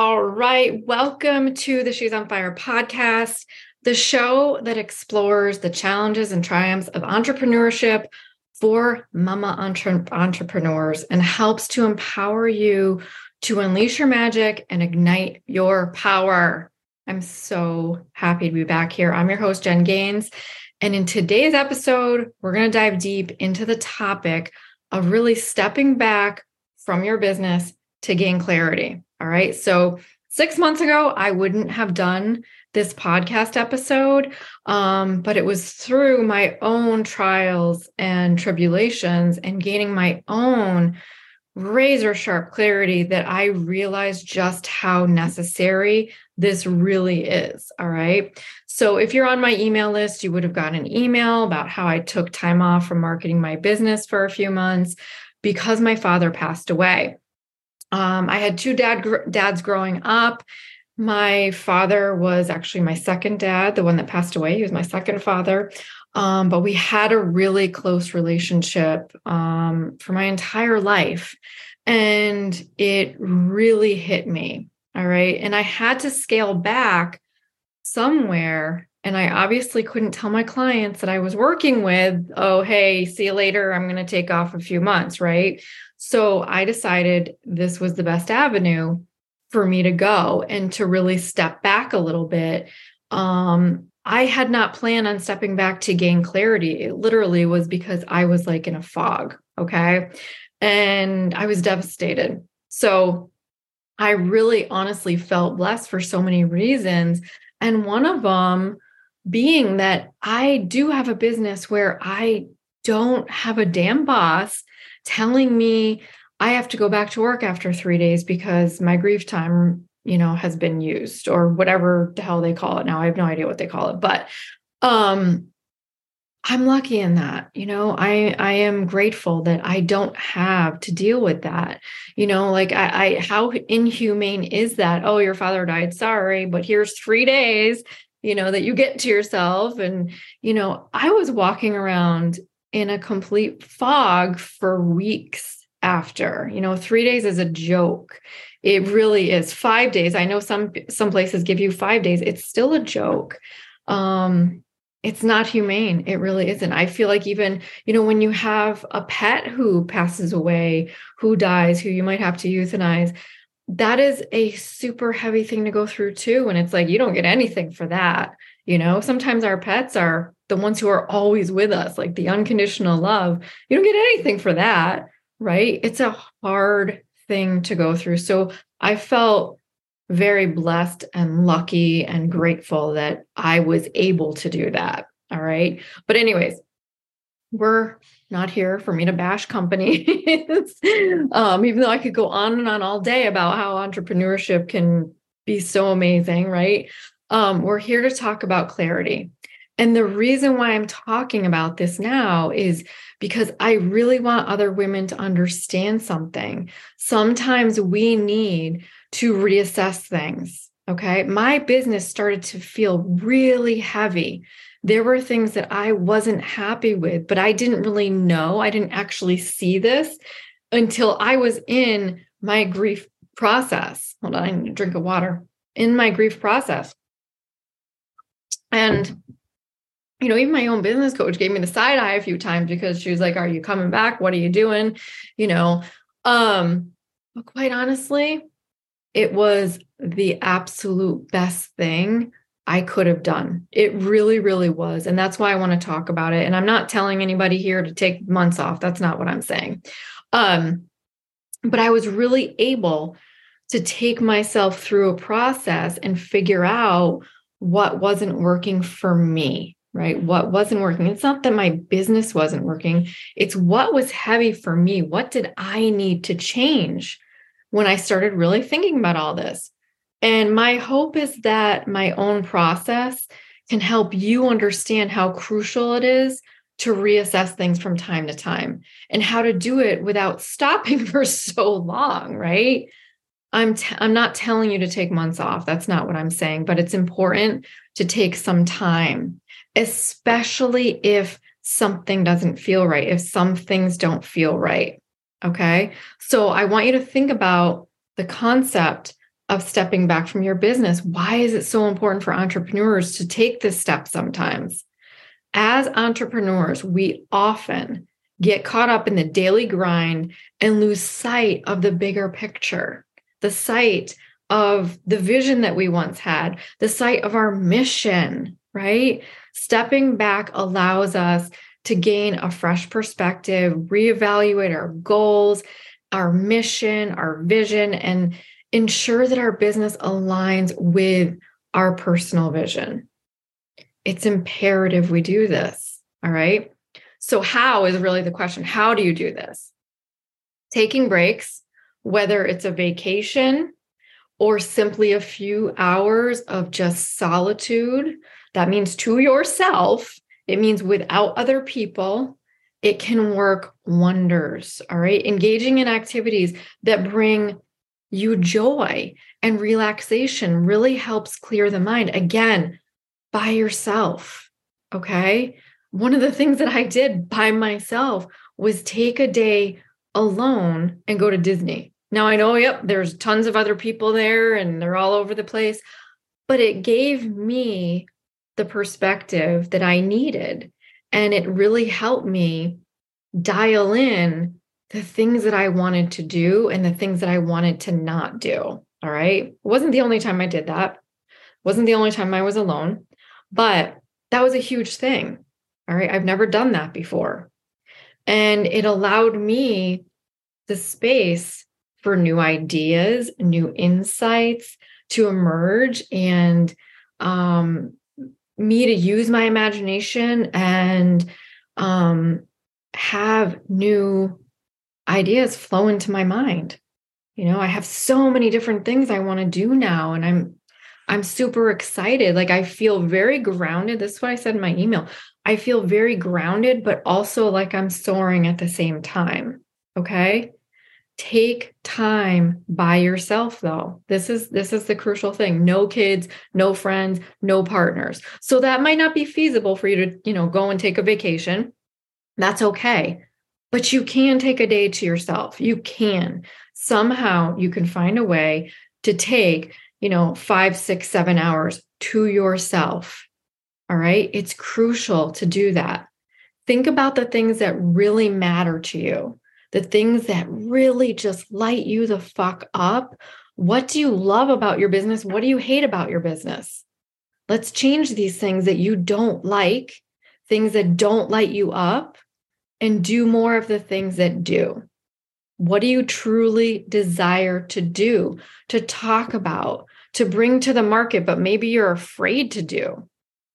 All right. Welcome to the Shoes on Fire podcast, the show that explores the challenges and triumphs of entrepreneurship for mama entre- entrepreneurs and helps to empower you to unleash your magic and ignite your power. I'm so happy to be back here. I'm your host, Jen Gaines. And in today's episode, we're going to dive deep into the topic of really stepping back from your business to gain clarity. All right. So, six months ago, I wouldn't have done this podcast episode, um, but it was through my own trials and tribulations and gaining my own razor sharp clarity that I realized just how necessary this really is. All right. So, if you're on my email list, you would have gotten an email about how I took time off from marketing my business for a few months because my father passed away. Um, I had two dad dads growing up. My father was actually my second dad, the one that passed away. He was my second father. Um, but we had a really close relationship um, for my entire life. And it really hit me. All right. And I had to scale back somewhere. And I obviously couldn't tell my clients that I was working with, oh, hey, see you later. I'm going to take off a few months. Right. So I decided this was the best avenue for me to go and to really step back a little bit. Um, I had not planned on stepping back to gain clarity. It literally was because I was like in a fog. Okay. And I was devastated. So I really honestly felt blessed for so many reasons. And one of them being that I do have a business where I don't have a damn boss telling me I have to go back to work after three days because my grief time, you know, has been used or whatever the hell they call it now. I have no idea what they call it, but um I'm lucky in that. You know, I I am grateful that I don't have to deal with that. You know, like I, I how inhumane is that? Oh, your father died. Sorry, but here's three days, you know, that you get to yourself. And, you know, I was walking around in a complete fog for weeks after. You know, 3 days is a joke. It really is. 5 days. I know some some places give you 5 days. It's still a joke. Um it's not humane. It really isn't. I feel like even, you know, when you have a pet who passes away, who dies, who you might have to euthanize, that is a super heavy thing to go through too. And it's like, you don't get anything for that. You know, sometimes our pets are the ones who are always with us, like the unconditional love. You don't get anything for that, right? It's a hard thing to go through. So I felt very blessed and lucky and grateful that I was able to do that. All right. But, anyways, we're not here for me to bash companies. um, even though I could go on and on all day about how entrepreneurship can be so amazing, right? Um, we're here to talk about clarity. And the reason why I'm talking about this now is because I really want other women to understand something. Sometimes we need to reassess things. Okay. My business started to feel really heavy. There were things that I wasn't happy with, but I didn't really know. I didn't actually see this until I was in my grief process. Hold on, I need a drink of water. In my grief process. And you know, even my own business coach gave me the side eye a few times because she was like, Are you coming back? What are you doing? You know, um, but quite honestly, it was the absolute best thing I could have done. It really, really was. And that's why I want to talk about it. And I'm not telling anybody here to take months off. That's not what I'm saying. Um, but I was really able to take myself through a process and figure out what wasn't working for me, right? What wasn't working. It's not that my business wasn't working, it's what was heavy for me. What did I need to change when I started really thinking about all this? And my hope is that my own process can help you understand how crucial it is to reassess things from time to time and how to do it without stopping for so long, right? I'm t- I'm not telling you to take months off. That's not what I'm saying, but it's important to take some time, especially if something doesn't feel right, if some things don't feel right. Okay? So I want you to think about the concept of stepping back from your business. Why is it so important for entrepreneurs to take this step sometimes? As entrepreneurs, we often get caught up in the daily grind and lose sight of the bigger picture, the sight of the vision that we once had, the sight of our mission, right? Stepping back allows us to gain a fresh perspective, reevaluate our goals, our mission, our vision, and ensure that our business aligns with our personal vision. It's imperative we do this. All right. So, how is really the question? How do you do this? Taking breaks, whether it's a vacation or simply a few hours of just solitude, that means to yourself, it means without other people. It can work wonders. All right. Engaging in activities that bring you joy and relaxation really helps clear the mind. Again, by yourself. Okay. One of the things that I did by myself was take a day alone and go to Disney. Now I know, yep, there's tons of other people there and they're all over the place, but it gave me the perspective that I needed. And it really helped me dial in the things that I wanted to do and the things that I wanted to not do. All right. It wasn't the only time I did that. It wasn't the only time I was alone, but that was a huge thing. All right. I've never done that before. And it allowed me the space for new ideas, new insights to emerge and um, me to use my imagination and um, have new ideas flow into my mind. You know, I have so many different things I want to do now and I'm I'm super excited. Like I feel very grounded. This is what I said in my email. I feel very grounded but also like I'm soaring at the same time. Okay? Take time by yourself though. This is this is the crucial thing. No kids, no friends, no partners. So that might not be feasible for you to, you know, go and take a vacation. That's okay but you can take a day to yourself. You can somehow you can find a way to take, you know, five, six, seven hours to yourself. All right. It's crucial to do that. Think about the things that really matter to you, the things that really just light you the fuck up. What do you love about your business? What do you hate about your business? Let's change these things that you don't like, things that don't light you up, and do more of the things that do. What do you truly desire to do, to talk about, to bring to the market, but maybe you're afraid to do?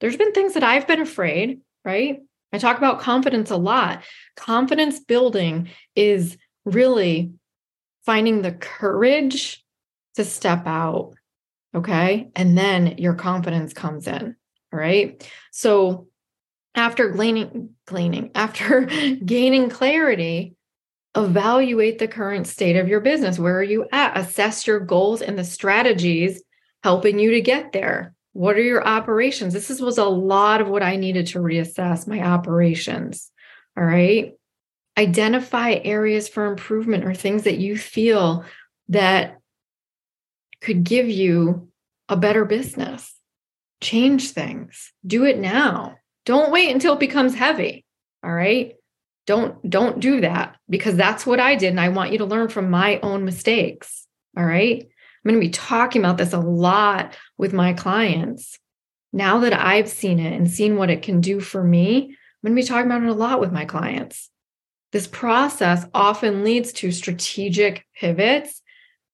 There's been things that I've been afraid, right? I talk about confidence a lot. Confidence building is really finding the courage to step out. Okay. And then your confidence comes in. All right. So after gleaning, gleaning, after gaining clarity, evaluate the current state of your business. Where are you at? Assess your goals and the strategies helping you to get there. What are your operations? This is, was a lot of what I needed to reassess my operations. All right. Identify areas for improvement or things that you feel that could give you a better business. Change things. Do it now. Don't wait until it becomes heavy. All right. Don't don't do that because that's what I did and I want you to learn from my own mistakes. All right? I'm going to be talking about this a lot with my clients. Now that I've seen it and seen what it can do for me, I'm going to be talking about it a lot with my clients. This process often leads to strategic pivots,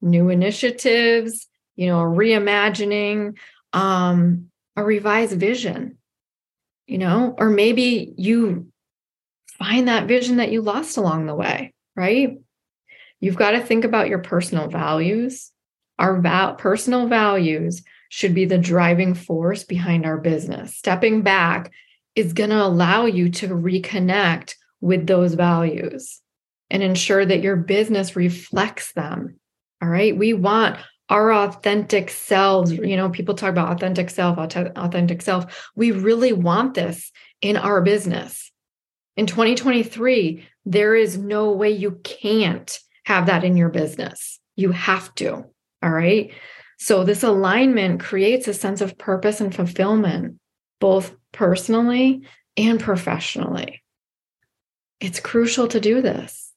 new initiatives, you know, a reimagining, um, a revised vision you know, or maybe you find that vision that you lost along the way, right? You've got to think about your personal values. Our personal values should be the driving force behind our business. Stepping back is going to allow you to reconnect with those values and ensure that your business reflects them. All right. We want our authentic selves you know people talk about authentic self authentic self we really want this in our business in 2023 there is no way you can't have that in your business you have to all right So, this alignment creates a sense of purpose and fulfillment, both personally and professionally. It's crucial to do this.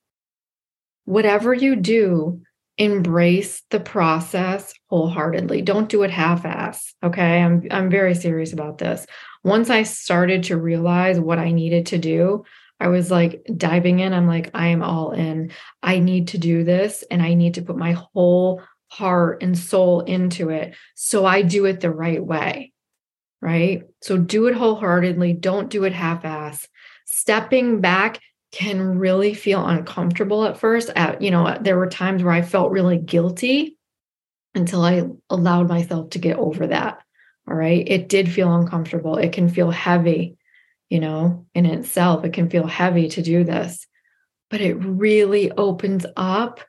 Whatever you do, embrace the process wholeheartedly. Don't do it half-ass. Okay. I'm I'm very serious about this. Once I started to realize what I needed to do, I was like diving in. I'm like, I am all in. I need to do this and I need to put my whole heart and soul into it. So I do it the right way. Right. So do it wholeheartedly. Don't do it half ass. Stepping back can really feel uncomfortable at first. At, you know, there were times where I felt really guilty until I allowed myself to get over that. All right. It did feel uncomfortable. It can feel heavy, you know, in itself. It can feel heavy to do this, but it really opens up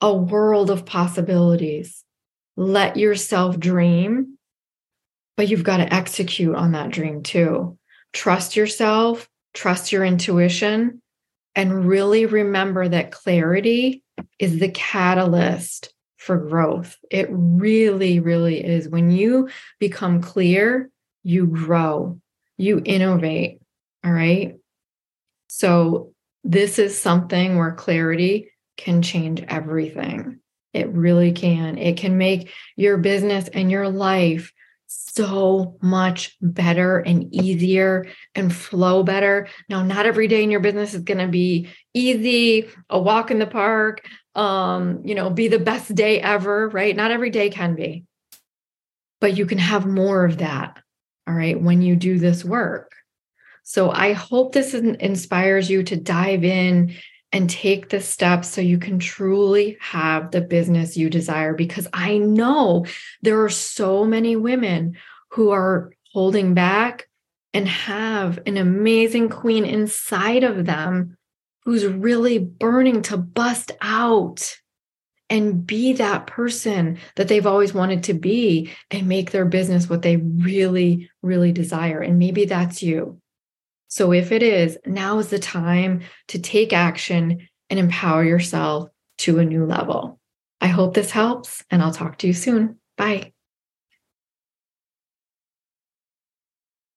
a world of possibilities. Let yourself dream, but you've got to execute on that dream too. Trust yourself, trust your intuition, and really remember that clarity is the catalyst for growth. It really, really is. When you become clear, you grow, you innovate. All right. So, this is something where clarity can change everything. It really can. It can make your business and your life so much better and easier and flow better. Now, not every day in your business is going to be easy, a walk in the park, um, you know, be the best day ever, right? Not every day can be. But you can have more of that, all right, when you do this work. So I hope this inspires you to dive in and take the steps so you can truly have the business you desire. Because I know there are so many women who are holding back and have an amazing queen inside of them who's really burning to bust out and be that person that they've always wanted to be and make their business what they really, really desire. And maybe that's you. So if it is, now is the time to take action and empower yourself to a new level. I hope this helps, and I'll talk to you soon. Bye.